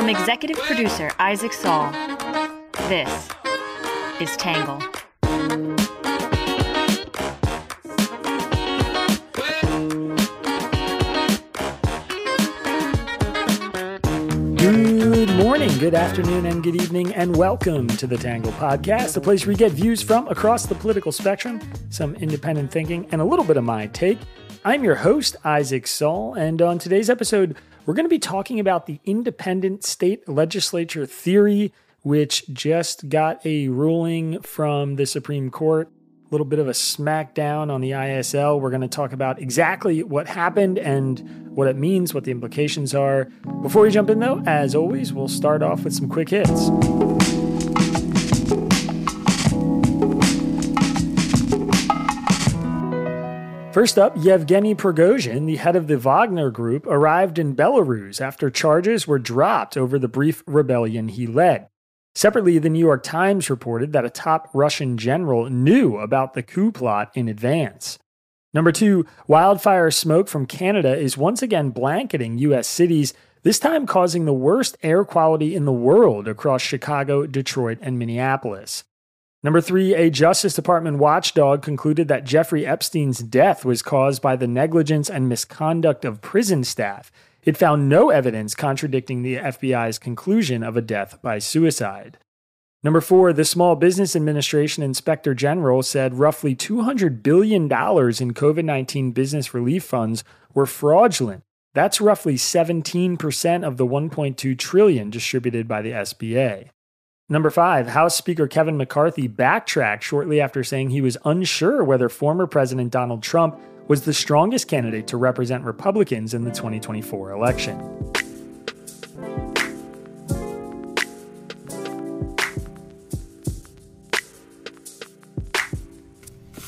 From executive producer Isaac Saul, this is Tangle. Good morning, good afternoon, and good evening, and welcome to the Tangle Podcast, a place where we get views from across the political spectrum, some independent thinking, and a little bit of my take. I'm your host, Isaac Saul, and on today's episode, we're going to be talking about the independent state legislature theory, which just got a ruling from the Supreme Court. A little bit of a smackdown on the ISL. We're going to talk about exactly what happened and what it means, what the implications are. Before we jump in, though, as always, we'll start off with some quick hits. First up, Yevgeny Prigozhin, the head of the Wagner Group, arrived in Belarus after charges were dropped over the brief rebellion he led. Separately, the New York Times reported that a top Russian general knew about the coup plot in advance. Number two, wildfire smoke from Canada is once again blanketing U.S. cities, this time causing the worst air quality in the world across Chicago, Detroit, and Minneapolis. Number three, a Justice Department watchdog concluded that Jeffrey Epstein's death was caused by the negligence and misconduct of prison staff. It found no evidence contradicting the FBI's conclusion of a death by suicide. Number four, the Small Business Administration Inspector General said roughly $200 billion in COVID 19 business relief funds were fraudulent. That's roughly 17% of the 1.2 trillion distributed by the SBA. Number five, House Speaker Kevin McCarthy backtracked shortly after saying he was unsure whether former President Donald Trump was the strongest candidate to represent Republicans in the 2024 election.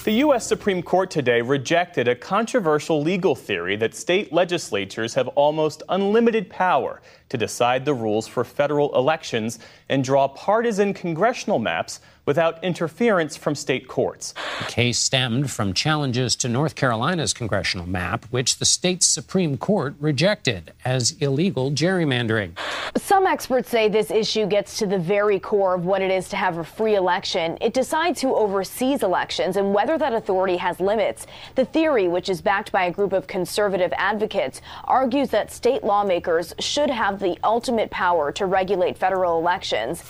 The U.S. Supreme Court today rejected a controversial legal theory that state legislatures have almost unlimited power to decide the rules for federal elections and draw partisan congressional maps without interference from state courts. The case stemmed from challenges to North Carolina's congressional map, which the state's Supreme Court rejected as illegal gerrymandering. Some experts say this issue gets to the very core of what it is to have a free election. It decides who oversees elections and whether that authority has limits. The theory, which is backed by a group of conservative advocates, argues that state lawmakers should have the ultimate power to regulate federal elections.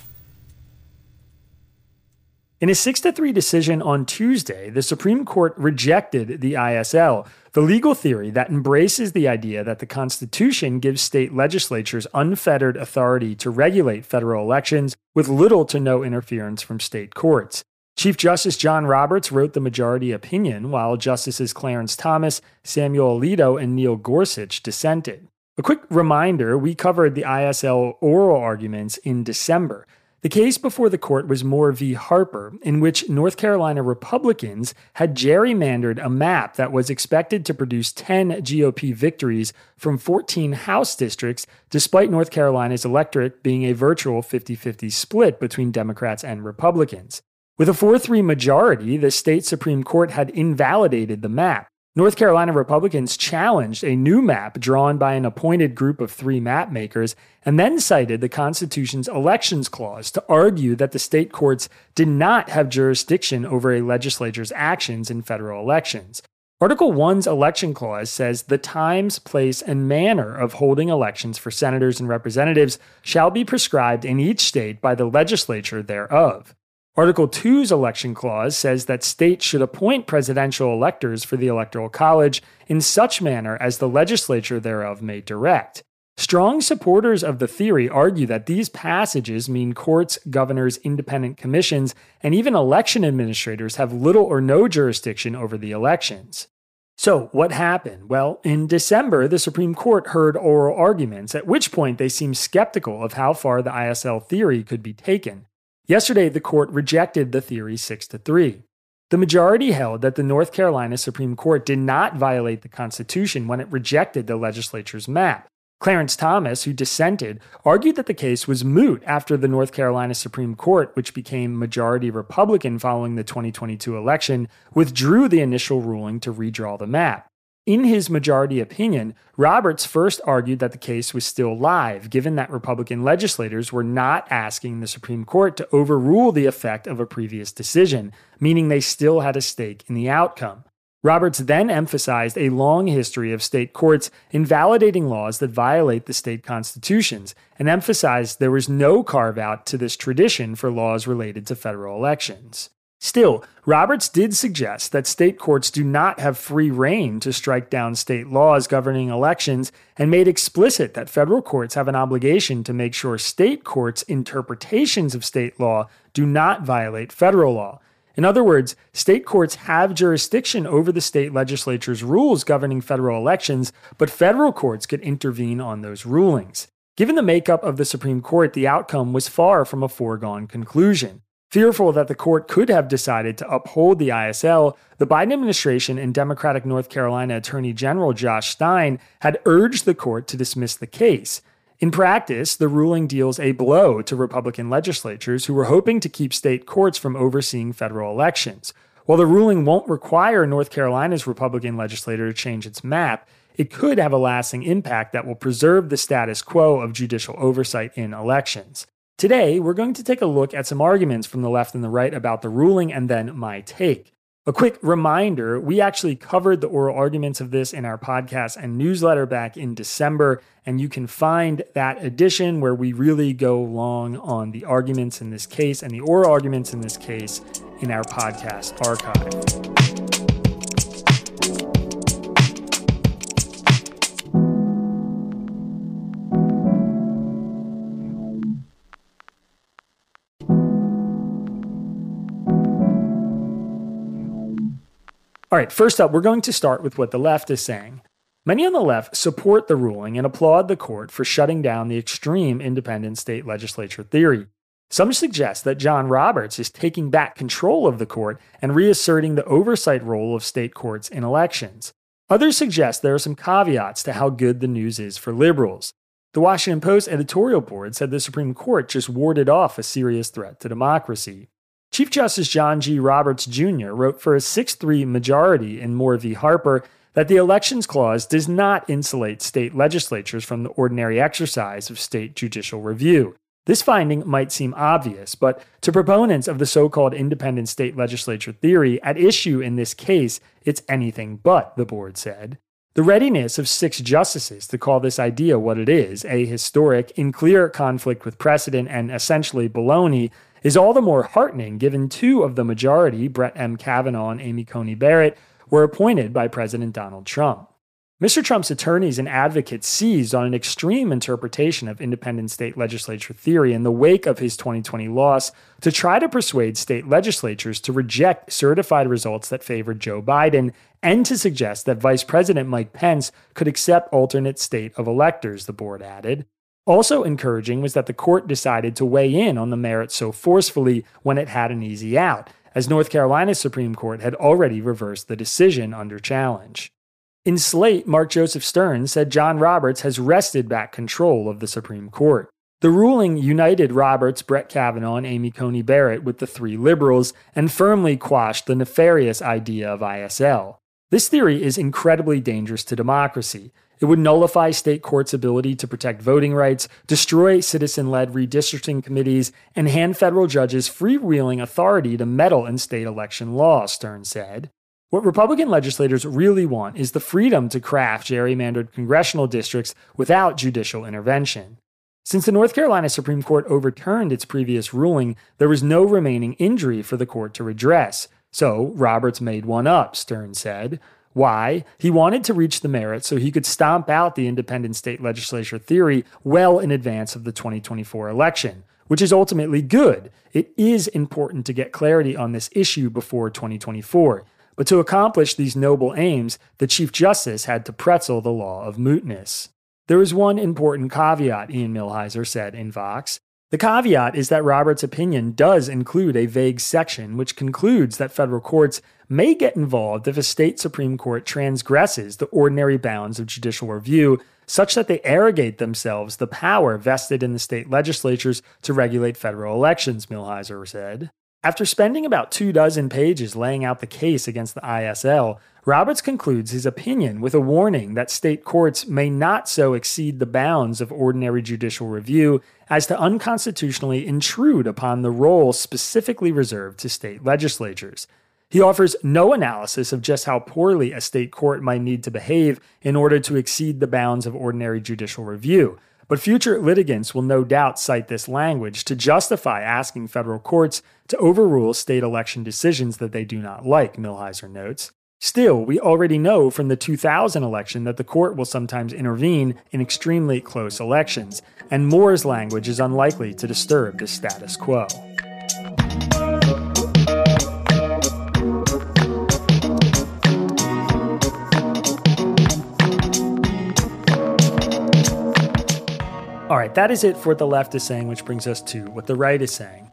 In a 6 3 decision on Tuesday, the Supreme Court rejected the ISL, the legal theory that embraces the idea that the Constitution gives state legislatures unfettered authority to regulate federal elections with little to no interference from state courts. Chief Justice John Roberts wrote the majority opinion, while Justices Clarence Thomas, Samuel Alito, and Neil Gorsuch dissented. A quick reminder we covered the ISL oral arguments in December. The case before the court was Moore v. Harper, in which North Carolina Republicans had gerrymandered a map that was expected to produce 10 GOP victories from 14 House districts, despite North Carolina's electorate being a virtual 50 50 split between Democrats and Republicans. With a 4 3 majority, the state Supreme Court had invalidated the map. North Carolina Republicans challenged a new map drawn by an appointed group of three map makers and then cited the Constitution's elections clause to argue that the state courts did not have jurisdiction over a legislature's actions in federal elections. Article 1's election clause says the times, place, and manner of holding elections for senators and representatives shall be prescribed in each state by the legislature thereof. Article 2's election clause says that states should appoint presidential electors for the Electoral College in such manner as the legislature thereof may direct. Strong supporters of the theory argue that these passages mean courts, governors, independent commissions, and even election administrators have little or no jurisdiction over the elections. So, what happened? Well, in December, the Supreme Court heard oral arguments, at which point they seemed skeptical of how far the ISL theory could be taken. Yesterday, the court rejected the theory 6 to 3. The majority held that the North Carolina Supreme Court did not violate the Constitution when it rejected the legislature's map. Clarence Thomas, who dissented, argued that the case was moot after the North Carolina Supreme Court, which became majority Republican following the 2022 election, withdrew the initial ruling to redraw the map. In his majority opinion, Roberts first argued that the case was still live, given that Republican legislators were not asking the Supreme Court to overrule the effect of a previous decision, meaning they still had a stake in the outcome. Roberts then emphasized a long history of state courts invalidating laws that violate the state constitutions and emphasized there was no carve out to this tradition for laws related to federal elections. Still, Roberts did suggest that state courts do not have free rein to strike down state laws governing elections and made explicit that federal courts have an obligation to make sure state courts' interpretations of state law do not violate federal law. In other words, state courts have jurisdiction over the state legislature's rules governing federal elections, but federal courts could intervene on those rulings. Given the makeup of the Supreme Court, the outcome was far from a foregone conclusion. Fearful that the court could have decided to uphold the ISL, the Biden administration and Democratic North Carolina Attorney General Josh Stein had urged the court to dismiss the case. In practice, the ruling deals a blow to Republican legislatures who were hoping to keep state courts from overseeing federal elections. While the ruling won't require North Carolina's Republican legislature to change its map, it could have a lasting impact that will preserve the status quo of judicial oversight in elections. Today, we're going to take a look at some arguments from the left and the right about the ruling and then my take. A quick reminder we actually covered the oral arguments of this in our podcast and newsletter back in December, and you can find that edition where we really go long on the arguments in this case and the oral arguments in this case in our podcast archive. All right, first up, we're going to start with what the left is saying. Many on the left support the ruling and applaud the court for shutting down the extreme independent state legislature theory. Some suggest that John Roberts is taking back control of the court and reasserting the oversight role of state courts in elections. Others suggest there are some caveats to how good the news is for liberals. The Washington Post editorial board said the Supreme Court just warded off a serious threat to democracy. Chief Justice John G. Roberts Jr. wrote for a 6 3 majority in Moore v. Harper that the Elections Clause does not insulate state legislatures from the ordinary exercise of state judicial review. This finding might seem obvious, but to proponents of the so called independent state legislature theory, at issue in this case, it's anything but, the board said. The readiness of six justices to call this idea what it is, a historic, in clear conflict with precedent and essentially baloney, is all the more heartening given two of the majority, Brett M. Kavanaugh and Amy Coney Barrett, were appointed by President Donald Trump. Mr. Trump's attorneys and advocates seized on an extreme interpretation of independent state legislature theory in the wake of his 2020 loss to try to persuade state legislatures to reject certified results that favored Joe Biden and to suggest that Vice President Mike Pence could accept alternate state of electors, the board added. Also encouraging was that the court decided to weigh in on the merits so forcefully when it had an easy out, as North Carolina's Supreme Court had already reversed the decision under challenge. In Slate, Mark Joseph Stern said John Roberts has wrested back control of the Supreme Court. The ruling united Roberts, Brett Kavanaugh, and Amy Coney Barrett with the three liberals and firmly quashed the nefarious idea of ISL. This theory is incredibly dangerous to democracy. It would nullify state courts' ability to protect voting rights, destroy citizen led redistricting committees, and hand federal judges freewheeling authority to meddle in state election law, Stern said. What Republican legislators really want is the freedom to craft gerrymandered congressional districts without judicial intervention. Since the North Carolina Supreme Court overturned its previous ruling, there was no remaining injury for the court to redress. So Roberts made one up, Stern said. Why? He wanted to reach the merits so he could stomp out the independent state legislature theory well in advance of the 2024 election, which is ultimately good. It is important to get clarity on this issue before 2024. But to accomplish these noble aims, the Chief Justice had to pretzel the law of mootness. There is one important caveat, Ian Millhiser said in Vox. The caveat is that Roberts' opinion does include a vague section which concludes that federal courts may get involved if a state Supreme Court transgresses the ordinary bounds of judicial review, such that they arrogate themselves the power vested in the state legislatures to regulate federal elections, Millhiser said. After spending about two dozen pages laying out the case against the ISL, Roberts concludes his opinion with a warning that state courts may not so exceed the bounds of ordinary judicial review as to unconstitutionally intrude upon the role specifically reserved to state legislatures. He offers no analysis of just how poorly a state court might need to behave in order to exceed the bounds of ordinary judicial review. But future litigants will no doubt cite this language to justify asking federal courts to overrule state election decisions that they do not like, Millhiser notes. Still, we already know from the 2000 election that the court will sometimes intervene in extremely close elections, and Moore's language is unlikely to disturb the status quo. All right, that is it for what the left is saying, which brings us to what the right is saying.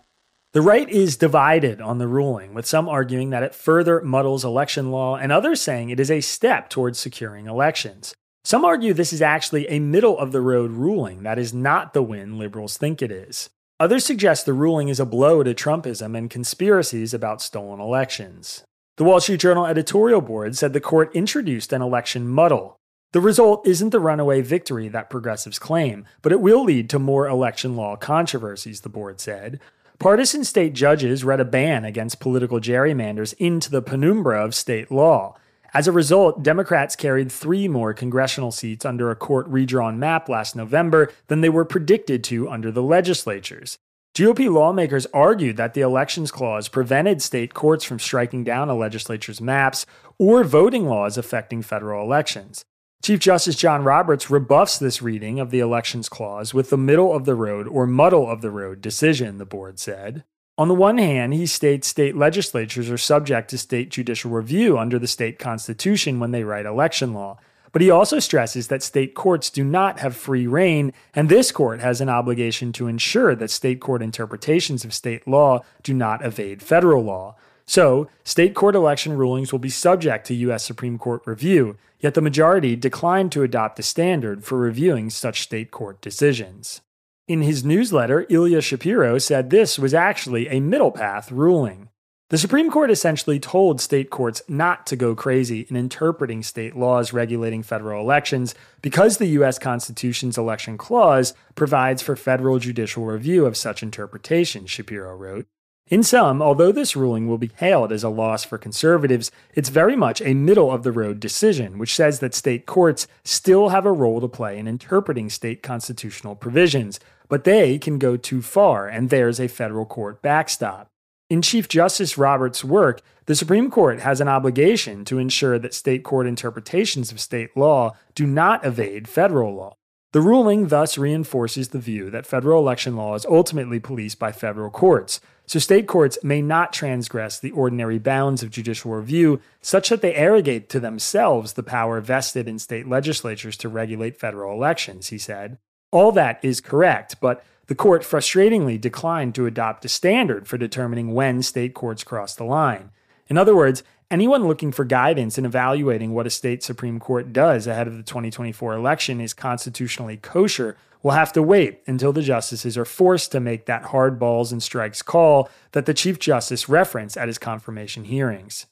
The right is divided on the ruling, with some arguing that it further muddles election law and others saying it is a step towards securing elections. Some argue this is actually a middle of the road ruling that is not the win liberals think it is. Others suggest the ruling is a blow to Trumpism and conspiracies about stolen elections. The Wall Street Journal editorial board said the court introduced an election muddle. The result isn't the runaway victory that progressives claim, but it will lead to more election law controversies, the board said. Partisan state judges read a ban against political gerrymanders into the penumbra of state law. As a result, Democrats carried three more congressional seats under a court redrawn map last November than they were predicted to under the legislatures. GOP lawmakers argued that the Elections Clause prevented state courts from striking down a legislature's maps or voting laws affecting federal elections. Chief Justice John Roberts rebuffs this reading of the Elections Clause with the middle of the road or muddle of the road decision, the board said. On the one hand, he states state legislatures are subject to state judicial review under the state constitution when they write election law. But he also stresses that state courts do not have free rein, and this court has an obligation to ensure that state court interpretations of state law do not evade federal law. So, state court election rulings will be subject to U.S. Supreme Court review, yet the majority declined to adopt a standard for reviewing such state court decisions. In his newsletter, Ilya Shapiro said this was actually a middle path ruling. The Supreme Court essentially told state courts not to go crazy in interpreting state laws regulating federal elections because the U.S. Constitution's election clause provides for federal judicial review of such interpretations, Shapiro wrote. In sum, although this ruling will be hailed as a loss for conservatives, it's very much a middle of the road decision, which says that state courts still have a role to play in interpreting state constitutional provisions, but they can go too far, and there's a federal court backstop. In Chief Justice Roberts' work, the Supreme Court has an obligation to ensure that state court interpretations of state law do not evade federal law. The ruling thus reinforces the view that federal election law is ultimately policed by federal courts, so state courts may not transgress the ordinary bounds of judicial review such that they arrogate to themselves the power vested in state legislatures to regulate federal elections, he said. All that is correct, but the court frustratingly declined to adopt a standard for determining when state courts cross the line. In other words, anyone looking for guidance in evaluating what a state Supreme Court does ahead of the 2024 election is constitutionally kosher will have to wait until the justices are forced to make that hard balls and strikes call that the Chief Justice referenced at his confirmation hearings.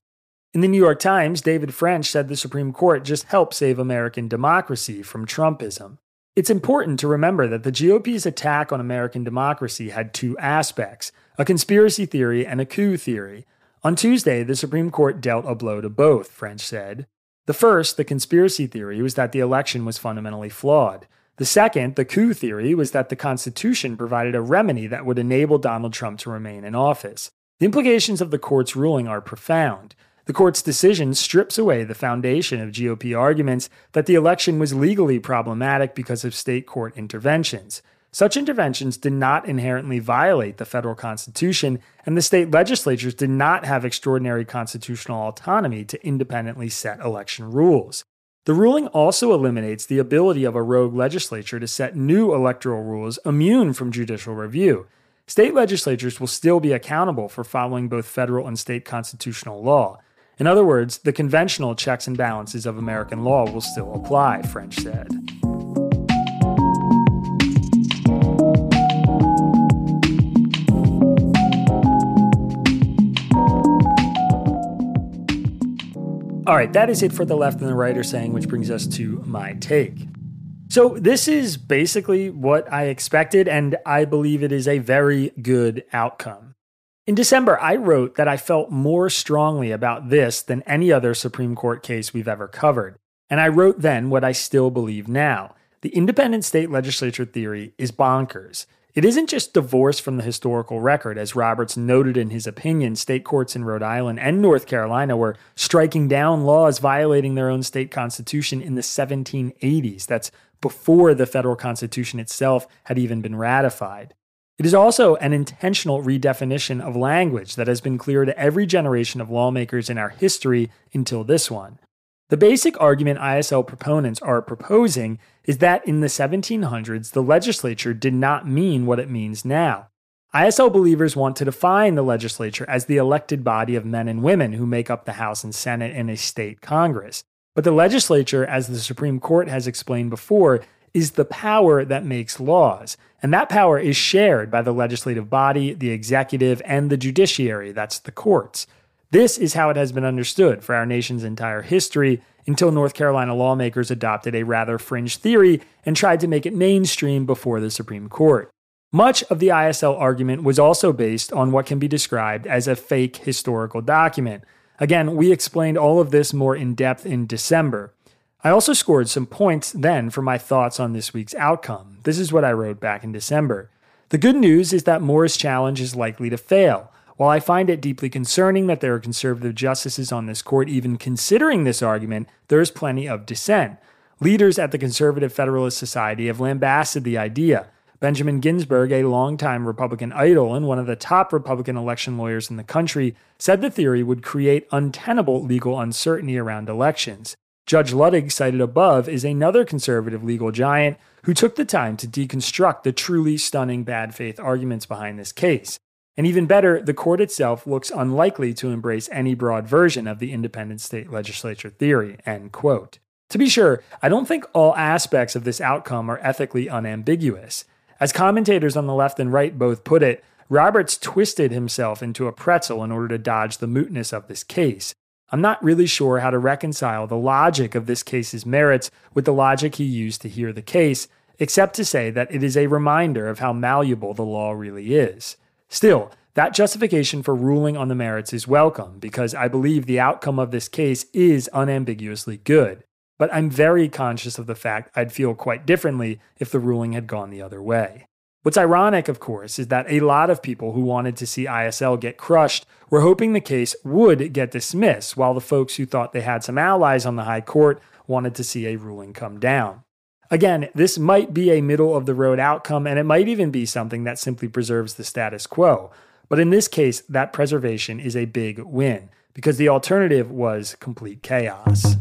In the New York Times, David French said the Supreme Court just helped save American democracy from Trumpism. It's important to remember that the GOP's attack on American democracy had two aspects a conspiracy theory and a coup theory. On Tuesday, the Supreme Court dealt a blow to both, French said. The first, the conspiracy theory, was that the election was fundamentally flawed. The second, the coup theory, was that the Constitution provided a remedy that would enable Donald Trump to remain in office. The implications of the court's ruling are profound. The court's decision strips away the foundation of GOP arguments that the election was legally problematic because of state court interventions. Such interventions did not inherently violate the federal constitution, and the state legislatures did not have extraordinary constitutional autonomy to independently set election rules. The ruling also eliminates the ability of a rogue legislature to set new electoral rules immune from judicial review. State legislatures will still be accountable for following both federal and state constitutional law. In other words, the conventional checks and balances of American law will still apply, French said. All right, that is it for the left and the right are saying, which brings us to my take. So, this is basically what I expected, and I believe it is a very good outcome. In December, I wrote that I felt more strongly about this than any other Supreme Court case we've ever covered. And I wrote then what I still believe now. The independent state legislature theory is bonkers. It isn't just divorced from the historical record. As Roberts noted in his opinion, state courts in Rhode Island and North Carolina were striking down laws violating their own state constitution in the 1780s. That's before the federal constitution itself had even been ratified. It is also an intentional redefinition of language that has been clear to every generation of lawmakers in our history until this one. The basic argument ISL proponents are proposing is that in the 1700s, the legislature did not mean what it means now. ISL believers want to define the legislature as the elected body of men and women who make up the House and Senate in a state Congress. But the legislature, as the Supreme Court has explained before, is the power that makes laws. And that power is shared by the legislative body, the executive, and the judiciary that's the courts. This is how it has been understood for our nation's entire history until North Carolina lawmakers adopted a rather fringe theory and tried to make it mainstream before the Supreme Court. Much of the ISL argument was also based on what can be described as a fake historical document. Again, we explained all of this more in depth in December. I also scored some points then for my thoughts on this week's outcome. This is what I wrote back in December. The good news is that Moore's challenge is likely to fail. While I find it deeply concerning that there are conservative justices on this court even considering this argument, there is plenty of dissent. Leaders at the Conservative Federalist Society have lambasted the idea. Benjamin Ginsberg, a longtime Republican idol and one of the top Republican election lawyers in the country, said the theory would create untenable legal uncertainty around elections. Judge Luttig, cited above, is another conservative legal giant who took the time to deconstruct the truly stunning bad faith arguments behind this case. And even better, the court itself looks unlikely to embrace any broad version of the independent state legislature theory. End quote. To be sure, I don't think all aspects of this outcome are ethically unambiguous. As commentators on the left and right both put it, Roberts twisted himself into a pretzel in order to dodge the mootness of this case. I'm not really sure how to reconcile the logic of this case's merits with the logic he used to hear the case, except to say that it is a reminder of how malleable the law really is. Still, that justification for ruling on the merits is welcome because I believe the outcome of this case is unambiguously good. But I'm very conscious of the fact I'd feel quite differently if the ruling had gone the other way. What's ironic, of course, is that a lot of people who wanted to see ISL get crushed were hoping the case would get dismissed, while the folks who thought they had some allies on the High Court wanted to see a ruling come down. Again, this might be a middle of the road outcome, and it might even be something that simply preserves the status quo. But in this case, that preservation is a big win because the alternative was complete chaos.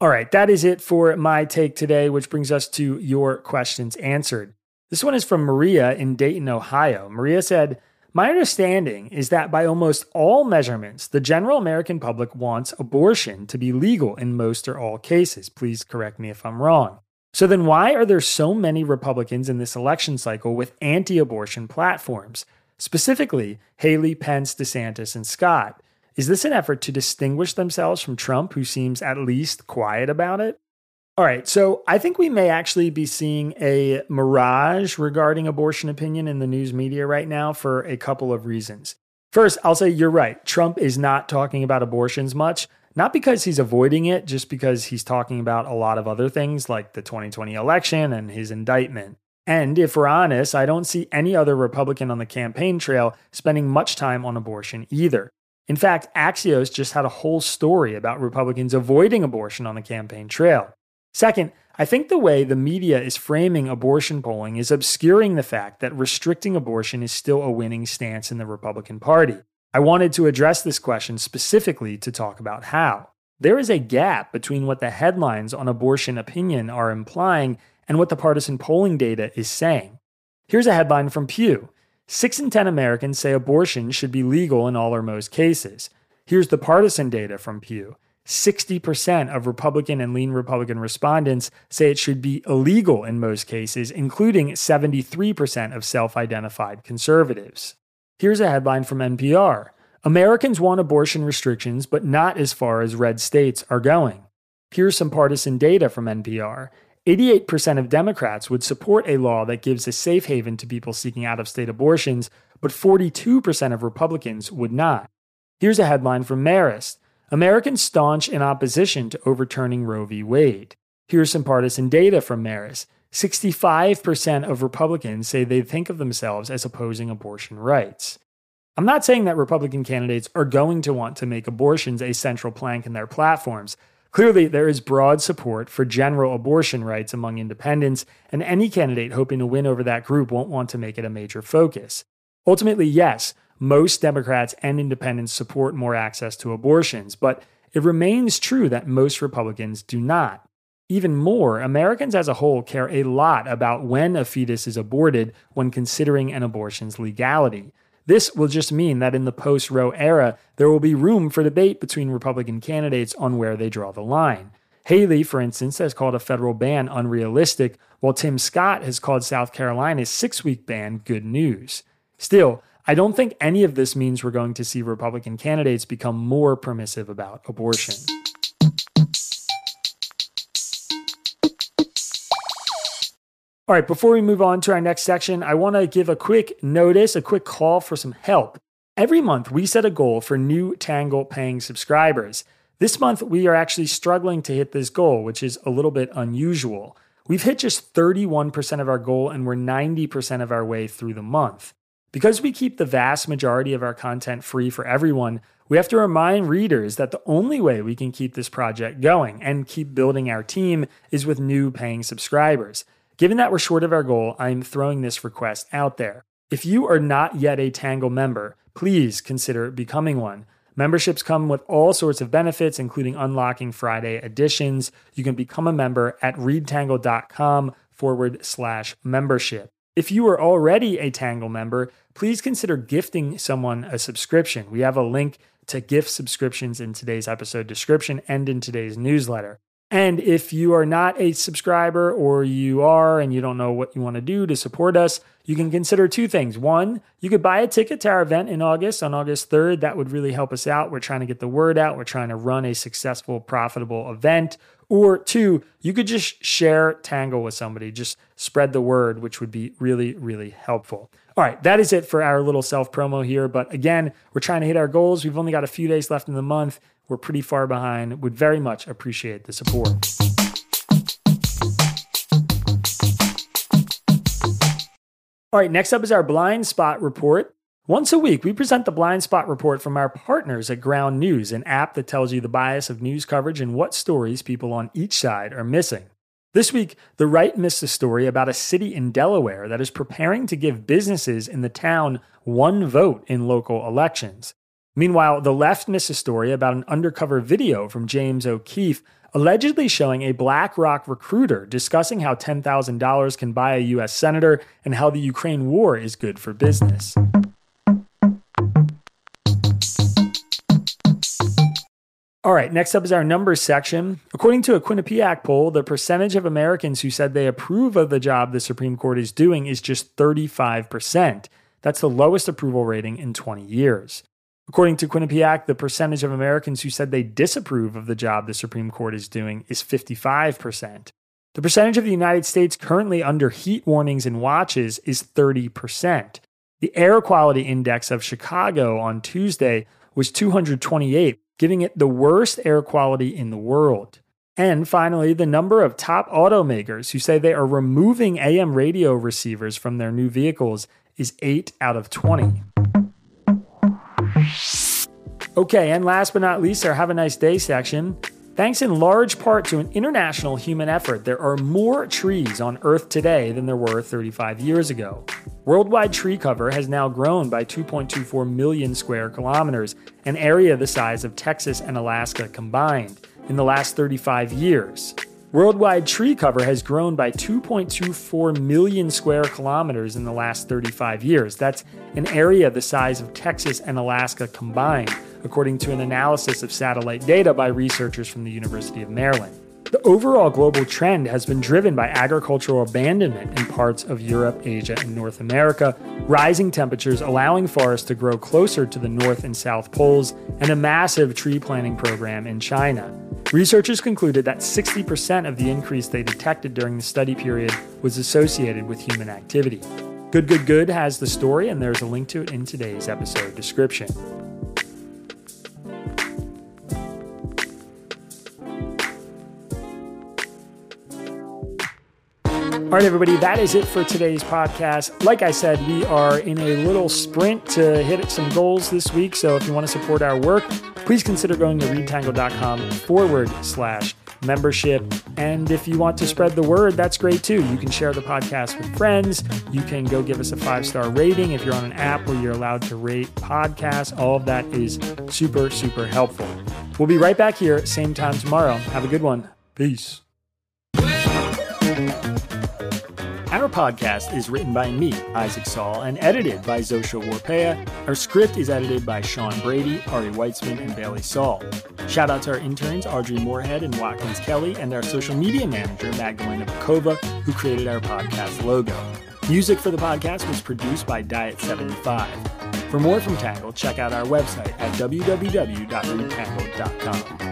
All right, that is it for my take today, which brings us to your questions answered. This one is from Maria in Dayton, Ohio. Maria said, my understanding is that by almost all measurements, the general American public wants abortion to be legal in most or all cases. Please correct me if I'm wrong. So then, why are there so many Republicans in this election cycle with anti abortion platforms? Specifically, Haley, Pence, DeSantis, and Scott. Is this an effort to distinguish themselves from Trump, who seems at least quiet about it? All right, so I think we may actually be seeing a mirage regarding abortion opinion in the news media right now for a couple of reasons. First, I'll say you're right. Trump is not talking about abortions much, not because he's avoiding it, just because he's talking about a lot of other things like the 2020 election and his indictment. And if we're honest, I don't see any other Republican on the campaign trail spending much time on abortion either. In fact, Axios just had a whole story about Republicans avoiding abortion on the campaign trail. Second, I think the way the media is framing abortion polling is obscuring the fact that restricting abortion is still a winning stance in the Republican Party. I wanted to address this question specifically to talk about how. There is a gap between what the headlines on abortion opinion are implying and what the partisan polling data is saying. Here's a headline from Pew Six in 10 Americans say abortion should be legal in all or most cases. Here's the partisan data from Pew 60% of Republican and lean Republican respondents say it should be illegal in most cases, including 73% of self identified conservatives. Here's a headline from NPR Americans want abortion restrictions, but not as far as red states are going. Here's some partisan data from NPR. 88% of Democrats would support a law that gives a safe haven to people seeking out of state abortions, but 42% of Republicans would not. Here's a headline from Marist Americans staunch in opposition to overturning Roe v. Wade. Here's some partisan data from Marist 65% of Republicans say they think of themselves as opposing abortion rights. I'm not saying that Republican candidates are going to want to make abortions a central plank in their platforms. Clearly, there is broad support for general abortion rights among independents, and any candidate hoping to win over that group won't want to make it a major focus. Ultimately, yes, most Democrats and independents support more access to abortions, but it remains true that most Republicans do not. Even more, Americans as a whole care a lot about when a fetus is aborted when considering an abortion's legality. This will just mean that in the post Roe era, there will be room for debate between Republican candidates on where they draw the line. Haley, for instance, has called a federal ban unrealistic, while Tim Scott has called South Carolina's six week ban good news. Still, I don't think any of this means we're going to see Republican candidates become more permissive about abortion. All right, before we move on to our next section, I want to give a quick notice, a quick call for some help. Every month, we set a goal for new Tangle paying subscribers. This month, we are actually struggling to hit this goal, which is a little bit unusual. We've hit just 31% of our goal, and we're 90% of our way through the month. Because we keep the vast majority of our content free for everyone, we have to remind readers that the only way we can keep this project going and keep building our team is with new paying subscribers. Given that we're short of our goal, I'm throwing this request out there. If you are not yet a Tangle member, please consider becoming one. Memberships come with all sorts of benefits, including unlocking Friday editions. You can become a member at readtangle.com forward slash membership. If you are already a Tangle member, please consider gifting someone a subscription. We have a link to gift subscriptions in today's episode description and in today's newsletter. And if you are not a subscriber or you are and you don't know what you want to do to support us, you can consider two things. One, you could buy a ticket to our event in August on August 3rd. That would really help us out. We're trying to get the word out. We're trying to run a successful, profitable event. Or two, you could just share Tangle with somebody, just spread the word, which would be really, really helpful. All right, that is it for our little self promo here. But again, we're trying to hit our goals. We've only got a few days left in the month. We're pretty far behind. Would very much appreciate the support. All right, next up is our blind spot report. Once a week, we present the blind spot report from our partners at Ground News, an app that tells you the bias of news coverage and what stories people on each side are missing. This week, the right missed a story about a city in Delaware that is preparing to give businesses in the town one vote in local elections. Meanwhile, the left missed a story about an undercover video from James O'Keefe allegedly showing a BlackRock recruiter discussing how $10,000 can buy a U.S. senator and how the Ukraine war is good for business. All right, next up is our numbers section. According to a Quinnipiac poll, the percentage of Americans who said they approve of the job the Supreme Court is doing is just 35%. That's the lowest approval rating in 20 years. According to Quinnipiac, the percentage of Americans who said they disapprove of the job the Supreme Court is doing is 55%. The percentage of the United States currently under heat warnings and watches is 30%. The air quality index of Chicago on Tuesday was 228, giving it the worst air quality in the world. And finally, the number of top automakers who say they are removing AM radio receivers from their new vehicles is 8 out of 20. Okay, and last but not least, our Have a Nice Day section. Thanks in large part to an international human effort, there are more trees on Earth today than there were 35 years ago. Worldwide tree cover has now grown by 2.24 million square kilometers, an area the size of Texas and Alaska combined, in the last 35 years. Worldwide tree cover has grown by 2.24 million square kilometers in the last 35 years. That's an area the size of Texas and Alaska combined, according to an analysis of satellite data by researchers from the University of Maryland. The overall global trend has been driven by agricultural abandonment in parts of Europe, Asia, and North America, rising temperatures allowing forests to grow closer to the North and South poles, and a massive tree planting program in China. Researchers concluded that 60% of the increase they detected during the study period was associated with human activity. Good Good Good has the story, and there's a link to it in today's episode description. All right, everybody, that is it for today's podcast. Like I said, we are in a little sprint to hit some goals this week. So if you want to support our work, please consider going to readtangle.com forward slash membership. And if you want to spread the word, that's great too. You can share the podcast with friends. You can go give us a five star rating if you're on an app where you're allowed to rate podcasts. All of that is super, super helpful. We'll be right back here, same time tomorrow. Have a good one. Peace. Our podcast is written by me, Isaac Saul, and edited by Zosha Warpeha. Our script is edited by Sean Brady, Ari Weitzman, and Bailey Saul. Shout out to our interns, Audrey Moorhead and Watkins Kelly, and our social media manager, Magdalena Bokowa, who created our podcast logo. Music for the podcast was produced by Diet75. For more from Tangle, check out our website at www.readtangle.com.